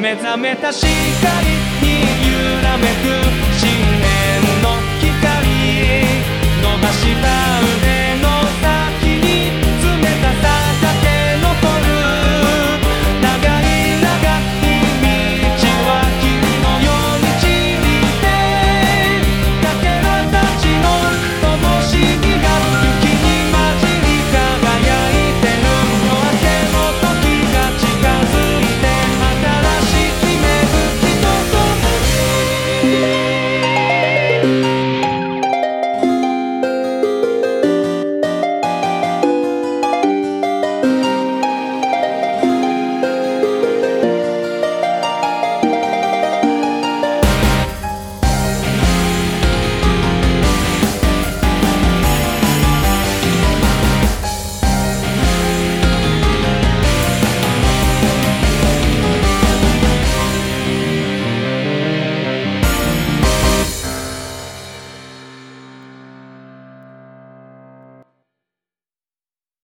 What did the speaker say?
目覚めた光